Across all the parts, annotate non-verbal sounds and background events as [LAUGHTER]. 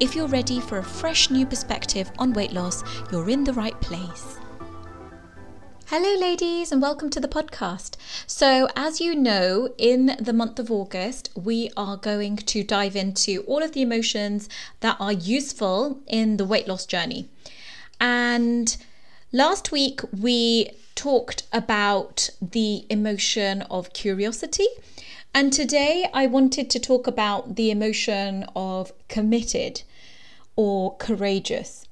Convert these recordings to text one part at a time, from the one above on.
If you're ready for a fresh new perspective on weight loss, you're in the right place. Hello, ladies, and welcome to the podcast. So, as you know, in the month of August, we are going to dive into all of the emotions that are useful in the weight loss journey. And last week, we talked about the emotion of curiosity. And today, I wanted to talk about the emotion of committed or courageous.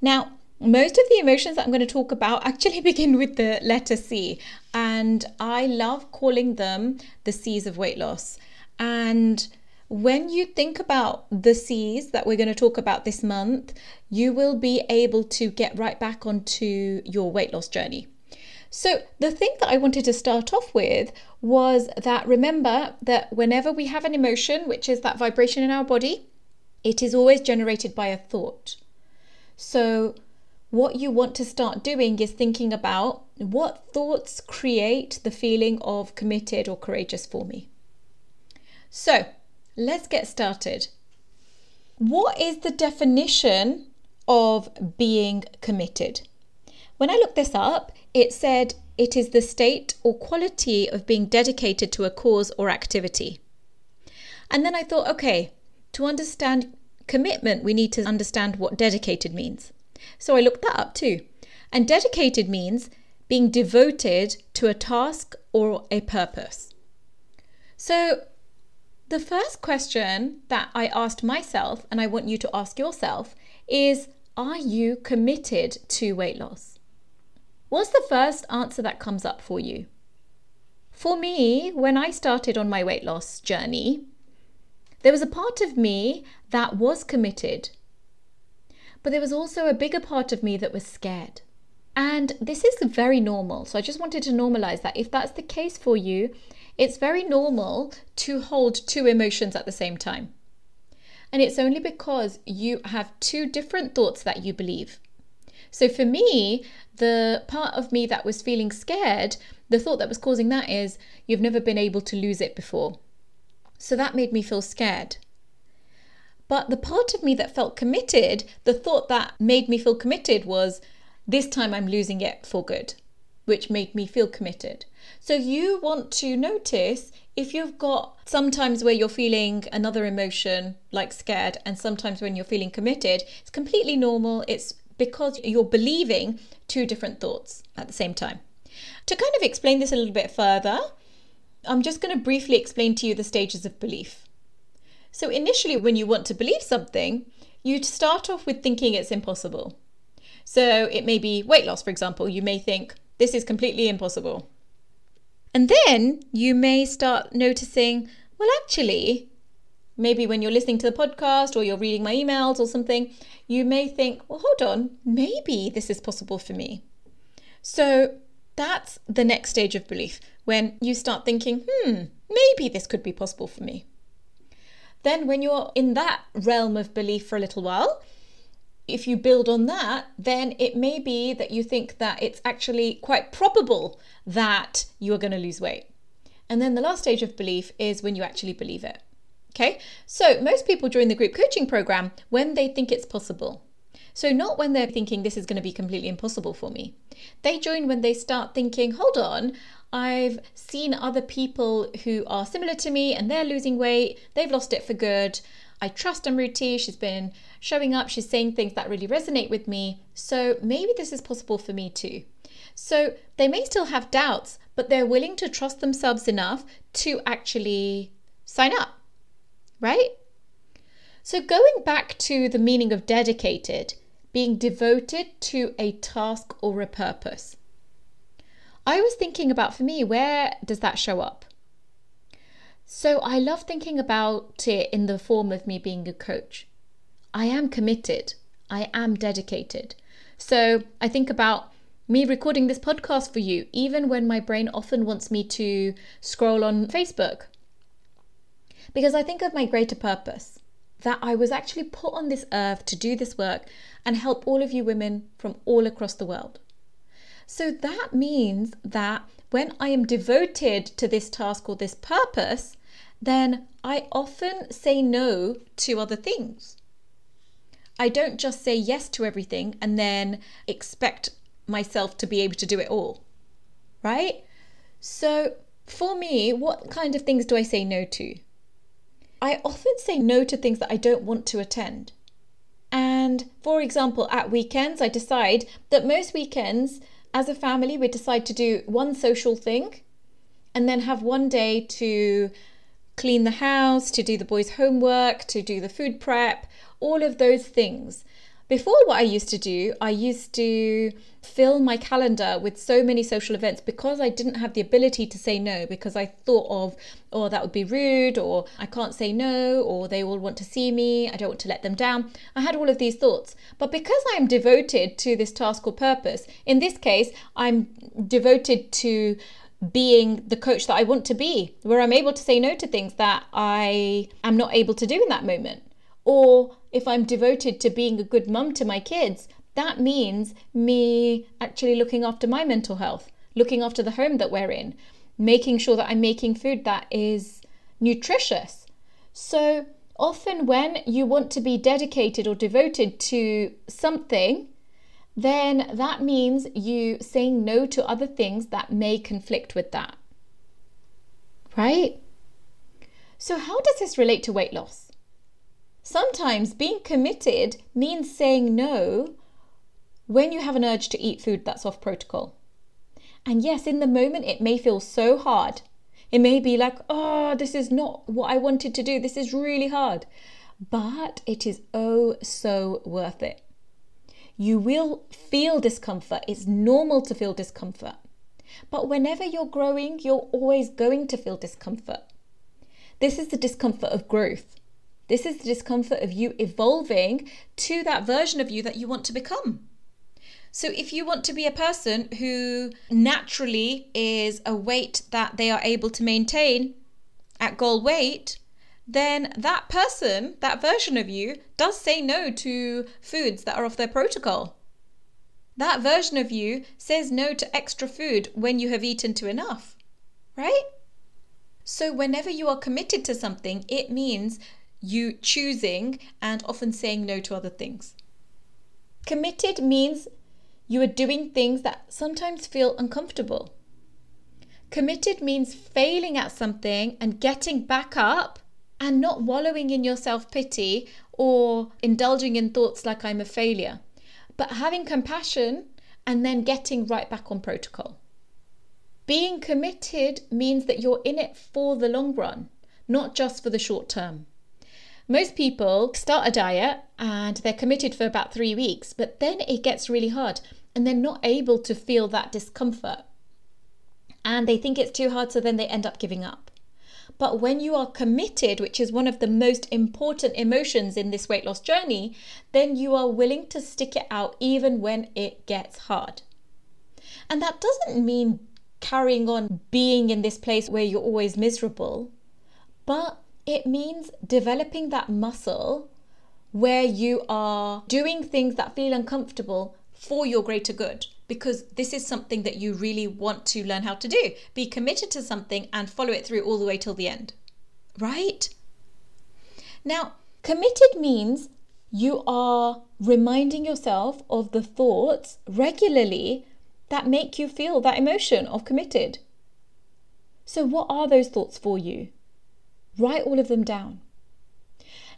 Now, most of the emotions that I'm going to talk about actually [LAUGHS] begin with the letter C, and I love calling them the C's of weight loss. And when you think about the C's that we're going to talk about this month, you will be able to get right back onto your weight loss journey. So, the thing that I wanted to start off with was that remember that whenever we have an emotion, which is that vibration in our body, it is always generated by a thought. So, what you want to start doing is thinking about what thoughts create the feeling of committed or courageous for me. So, let's get started. What is the definition of being committed? When I looked this up, it said it is the state or quality of being dedicated to a cause or activity. And then I thought, okay, to understand commitment, we need to understand what dedicated means. So I looked that up too. And dedicated means being devoted to a task or a purpose. So the first question that I asked myself, and I want you to ask yourself, is Are you committed to weight loss? What's the first answer that comes up for you? For me, when I started on my weight loss journey, there was a part of me that was committed, but there was also a bigger part of me that was scared. And this is very normal. So I just wanted to normalize that. If that's the case for you, it's very normal to hold two emotions at the same time. And it's only because you have two different thoughts that you believe. So for me, the part of me that was feeling scared, the thought that was causing that is you've never been able to lose it before. So that made me feel scared. But the part of me that felt committed, the thought that made me feel committed was this time I'm losing it for good, which made me feel committed. So you want to notice if you've got sometimes where you're feeling another emotion like scared, and sometimes when you're feeling committed, it's completely normal. It's because you're believing two different thoughts at the same time. To kind of explain this a little bit further, I'm just going to briefly explain to you the stages of belief. So, initially, when you want to believe something, you start off with thinking it's impossible. So, it may be weight loss, for example. You may think, this is completely impossible. And then you may start noticing, well, actually, maybe when you're listening to the podcast or you're reading my emails or something, you may think, well, hold on, maybe this is possible for me. So, that's the next stage of belief when you start thinking, hmm, maybe this could be possible for me. Then, when you're in that realm of belief for a little while, if you build on that, then it may be that you think that it's actually quite probable that you are going to lose weight. And then the last stage of belief is when you actually believe it. Okay, so most people during the group coaching program, when they think it's possible, so, not when they're thinking this is going to be completely impossible for me. They join when they start thinking, hold on, I've seen other people who are similar to me and they're losing weight, they've lost it for good. I trust Amruti, she's been showing up, she's saying things that really resonate with me. So, maybe this is possible for me too. So, they may still have doubts, but they're willing to trust themselves enough to actually sign up, right? So, going back to the meaning of dedicated, being devoted to a task or a purpose. I was thinking about for me, where does that show up? So I love thinking about it in the form of me being a coach. I am committed, I am dedicated. So I think about me recording this podcast for you, even when my brain often wants me to scroll on Facebook. Because I think of my greater purpose that I was actually put on this earth to do this work and help all of you women from all across the world. So that means that when I am devoted to this task or this purpose, then I often say no to other things. I don't just say yes to everything and then expect myself to be able to do it all, right? So, for me, what kind of things do I say no to? I often say no to things that I don't want to attend. And for example, at weekends, I decide that most weekends, as a family, we decide to do one social thing and then have one day to clean the house, to do the boys' homework, to do the food prep, all of those things. Before, what I used to do, I used to fill my calendar with so many social events because I didn't have the ability to say no, because I thought of, oh, that would be rude, or I can't say no, or they all want to see me, I don't want to let them down. I had all of these thoughts. But because I am devoted to this task or purpose, in this case, I'm devoted to being the coach that I want to be, where I'm able to say no to things that I am not able to do in that moment. Or if I'm devoted to being a good mum to my kids, that means me actually looking after my mental health, looking after the home that we're in, making sure that I'm making food that is nutritious. So often, when you want to be dedicated or devoted to something, then that means you saying no to other things that may conflict with that. Right? So, how does this relate to weight loss? Sometimes being committed means saying no when you have an urge to eat food that's off protocol. And yes, in the moment, it may feel so hard. It may be like, oh, this is not what I wanted to do. This is really hard. But it is oh so worth it. You will feel discomfort. It's normal to feel discomfort. But whenever you're growing, you're always going to feel discomfort. This is the discomfort of growth. This is the discomfort of you evolving to that version of you that you want to become. So, if you want to be a person who naturally is a weight that they are able to maintain at goal weight, then that person, that version of you, does say no to foods that are off their protocol. That version of you says no to extra food when you have eaten to enough, right? So, whenever you are committed to something, it means you choosing and often saying no to other things. Committed means you are doing things that sometimes feel uncomfortable. Committed means failing at something and getting back up and not wallowing in your self pity or indulging in thoughts like I'm a failure, but having compassion and then getting right back on protocol. Being committed means that you're in it for the long run, not just for the short term. Most people start a diet and they're committed for about three weeks, but then it gets really hard and they're not able to feel that discomfort. And they think it's too hard, so then they end up giving up. But when you are committed, which is one of the most important emotions in this weight loss journey, then you are willing to stick it out even when it gets hard. And that doesn't mean carrying on being in this place where you're always miserable, but it means developing that muscle where you are doing things that feel uncomfortable for your greater good because this is something that you really want to learn how to do. Be committed to something and follow it through all the way till the end. Right? Now, committed means you are reminding yourself of the thoughts regularly that make you feel that emotion of committed. So, what are those thoughts for you? Write all of them down.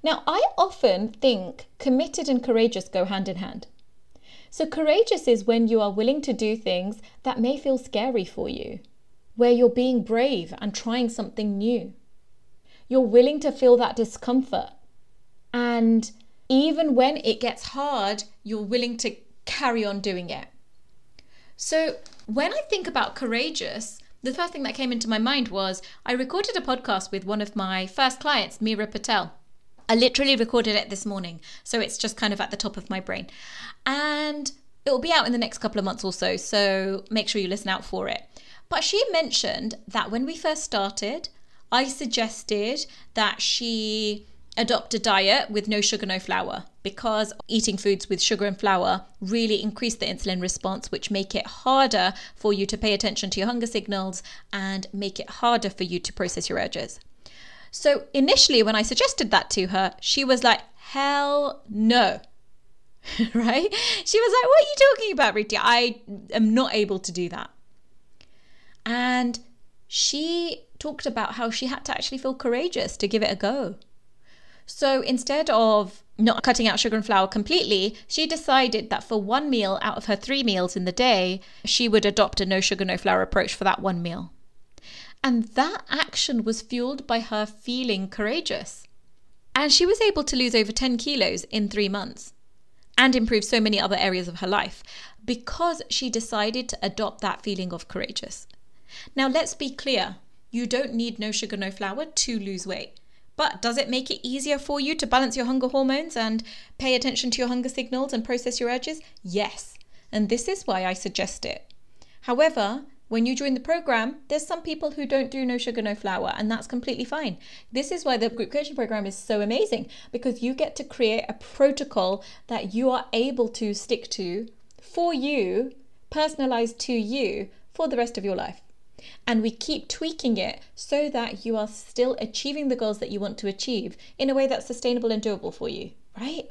Now, I often think committed and courageous go hand in hand. So, courageous is when you are willing to do things that may feel scary for you, where you're being brave and trying something new. You're willing to feel that discomfort. And even when it gets hard, you're willing to carry on doing it. So, when I think about courageous, the first thing that came into my mind was I recorded a podcast with one of my first clients, Mira Patel. I literally recorded it this morning, so it's just kind of at the top of my brain. And It will be out in the next couple of months or so, so make sure you listen out for it. But she mentioned that when we first started, I suggested that she adopt a diet with no sugar, no flour, because eating foods with sugar and flour really increase the insulin response, which make it harder for you to pay attention to your hunger signals and make it harder for you to process your urges. So initially, when I suggested that to her, she was like, hell no. [LAUGHS] right? She was like, What are you talking about, Riti? I am not able to do that. And she talked about how she had to actually feel courageous to give it a go. So instead of not cutting out sugar and flour completely, she decided that for one meal out of her three meals in the day, she would adopt a no sugar, no flour approach for that one meal. And that action was fueled by her feeling courageous. And she was able to lose over 10 kilos in three months and improve so many other areas of her life because she decided to adopt that feeling of courageous. Now, let's be clear you don't need no sugar, no flour to lose weight. But does it make it easier for you to balance your hunger hormones and pay attention to your hunger signals and process your urges? Yes. And this is why I suggest it. However, when you join the program, there's some people who don't do no sugar, no flour, and that's completely fine. This is why the group coaching program is so amazing because you get to create a protocol that you are able to stick to for you, personalized to you for the rest of your life. And we keep tweaking it so that you are still achieving the goals that you want to achieve in a way that's sustainable and doable for you, right?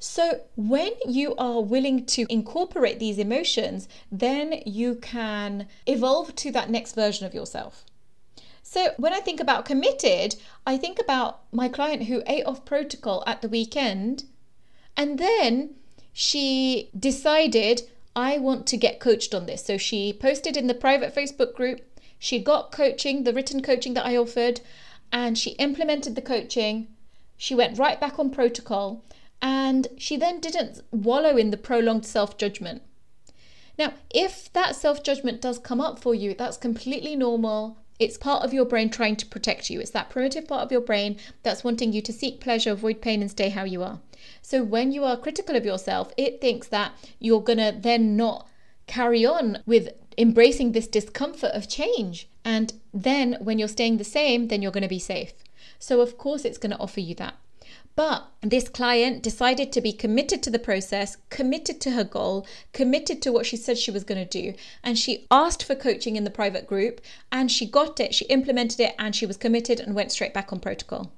So, when you are willing to incorporate these emotions, then you can evolve to that next version of yourself. So, when I think about committed, I think about my client who ate off protocol at the weekend and then she decided, I want to get coached on this. So she posted in the private Facebook group. She got coaching, the written coaching that I offered, and she implemented the coaching. She went right back on protocol, and she then didn't wallow in the prolonged self judgment. Now, if that self judgment does come up for you, that's completely normal. It's part of your brain trying to protect you. It's that primitive part of your brain that's wanting you to seek pleasure, avoid pain, and stay how you are. So when you are critical of yourself, it thinks that you're going to then not carry on with embracing this discomfort of change. And then when you're staying the same, then you're going to be safe. So, of course, it's going to offer you that. But this client decided to be committed to the process, committed to her goal, committed to what she said she was going to do. And she asked for coaching in the private group and she got it, she implemented it, and she was committed and went straight back on protocol.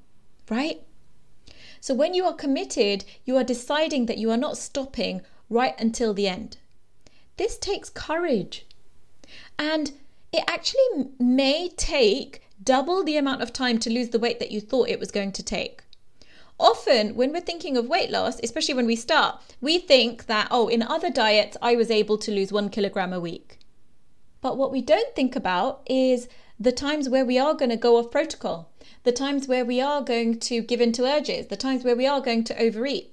Right? So when you are committed, you are deciding that you are not stopping right until the end. This takes courage. And it actually may take double the amount of time to lose the weight that you thought it was going to take often when we're thinking of weight loss, especially when we start, we think that, oh, in other diets, I was able to lose one kilogram a week. But what we don't think about is the times where we are going to go off protocol, the times where we are going to give in to urges, the times where we are going to overeat.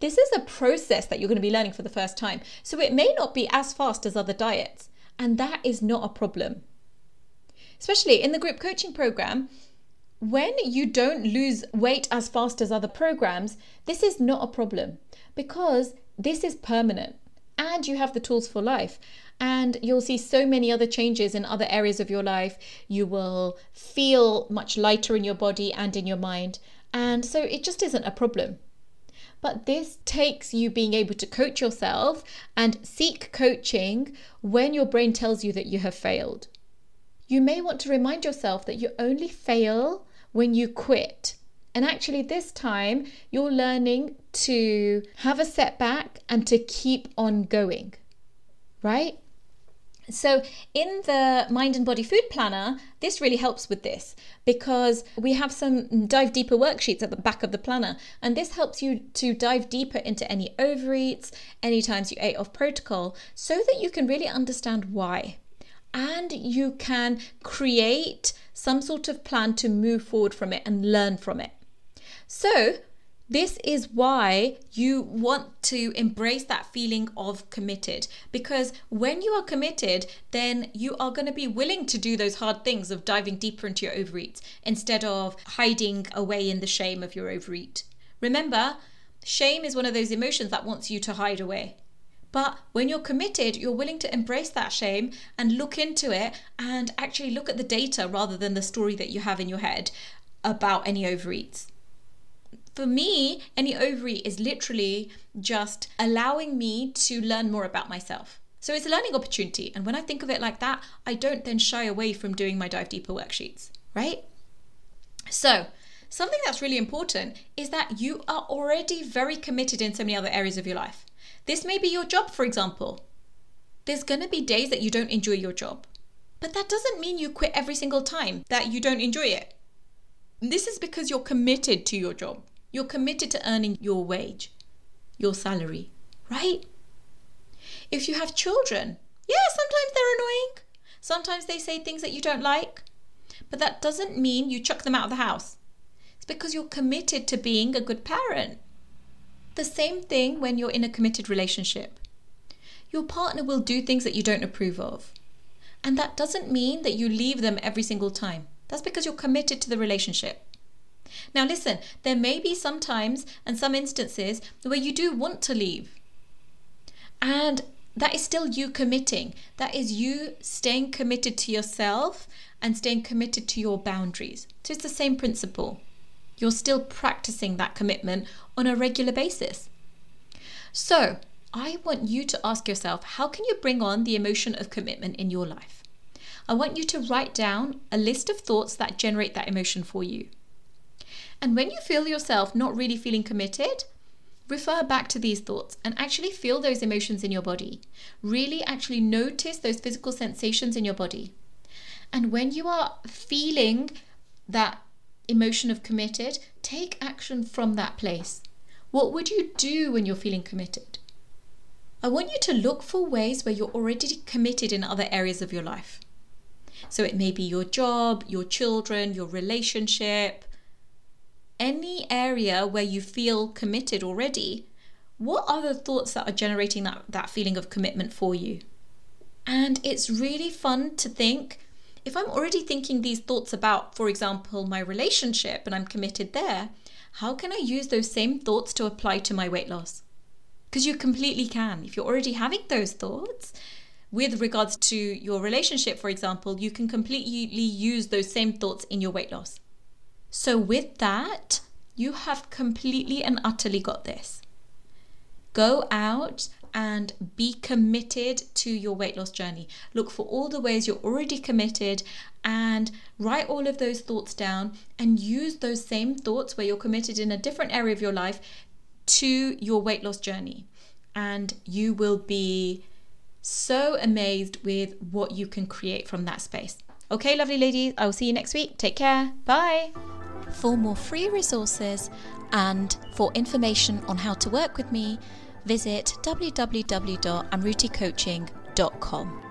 This is a process that you're going to be learning for the first time. So it may not be as fast as other diets, and that is not a problem. Especially in the group coaching program, when you don't lose weight as fast as other programs, this is not a problem because this is permanent and you have the tools for life. And you'll see so many other changes in other areas of your life. You will feel much lighter in your body and in your mind. And so it just isn't a problem. But this takes you being able to coach yourself and seek coaching when your brain tells you that you have failed. You may want to remind yourself that you only fail when you quit. And actually, this time you're learning to have a setback and to keep on going, right? So, in the Mind and Body Food Planner, this really helps with this because we have some dive deeper worksheets at the back of the planner, and this helps you to dive deeper into any overeats, any times you ate off protocol, so that you can really understand why and you can create some sort of plan to move forward from it and learn from it. So, this is why you want to embrace that feeling of committed because when you are committed, then you are going to be willing to do those hard things of diving deeper into your overeat instead of hiding away in the shame of your overeat. Remember, shame is one of those emotions that wants you to hide away. But when you're committed, you're willing to embrace that shame and look into it and actually look at the data rather than the story that you have in your head about any overeats. For me, any overeat is literally just allowing me to learn more about myself. So it's a learning opportunity. And when I think of it like that, I don't then shy away from doing my Dive Deeper worksheets, right? So, something that's really important is that you are already very committed in so many other areas of your life. This may be your job, for example. There's going to be days that you don't enjoy your job, but that doesn't mean you quit every single time that you don't enjoy it. This is because you're committed to your job. You're committed to earning your wage, your salary, right? If you have children, yeah, sometimes they're annoying. Sometimes they say things that you don't like. But that doesn't mean you chuck them out of the house. It's because you're committed to being a good parent. The same thing when you're in a committed relationship. Your partner will do things that you don't approve of. And that doesn't mean that you leave them every single time. That's because you're committed to the relationship. Now, listen, there may be some times and some instances where you do want to leave. And that is still you committing. That is you staying committed to yourself and staying committed to your boundaries. So it's the same principle you're still practicing that commitment on a regular basis. So, I want you to ask yourself how can you bring on the emotion of commitment in your life? I want you to write down a list of thoughts that generate that emotion for you. And when you feel yourself not really feeling committed, refer back to these thoughts and actually feel those emotions in your body. Really actually notice those physical sensations in your body. And when you are feeling that emotion of committed, take action from that place. What would you do when you're feeling committed? I want you to look for ways where you're already committed in other areas of your life. So it may be your job, your children, your relationship, any area where you feel committed already. What are the thoughts that are generating that, that feeling of commitment for you? And it's really fun to think if I'm already thinking these thoughts about, for example, my relationship and I'm committed there, how can I use those same thoughts to apply to my weight loss? Because you completely can. If you're already having those thoughts, with regards to your relationship, for example, you can completely use those same thoughts in your weight loss. So, with that, you have completely and utterly got this. Go out and be committed to your weight loss journey. Look for all the ways you're already committed and write all of those thoughts down and use those same thoughts where you're committed in a different area of your life to your weight loss journey. And you will be so amazed with what you can create from that space. Okay, lovely ladies, I will see you next week. Take care. Bye. For more free resources and for information on how to work with me, visit www.amruticoaching.com.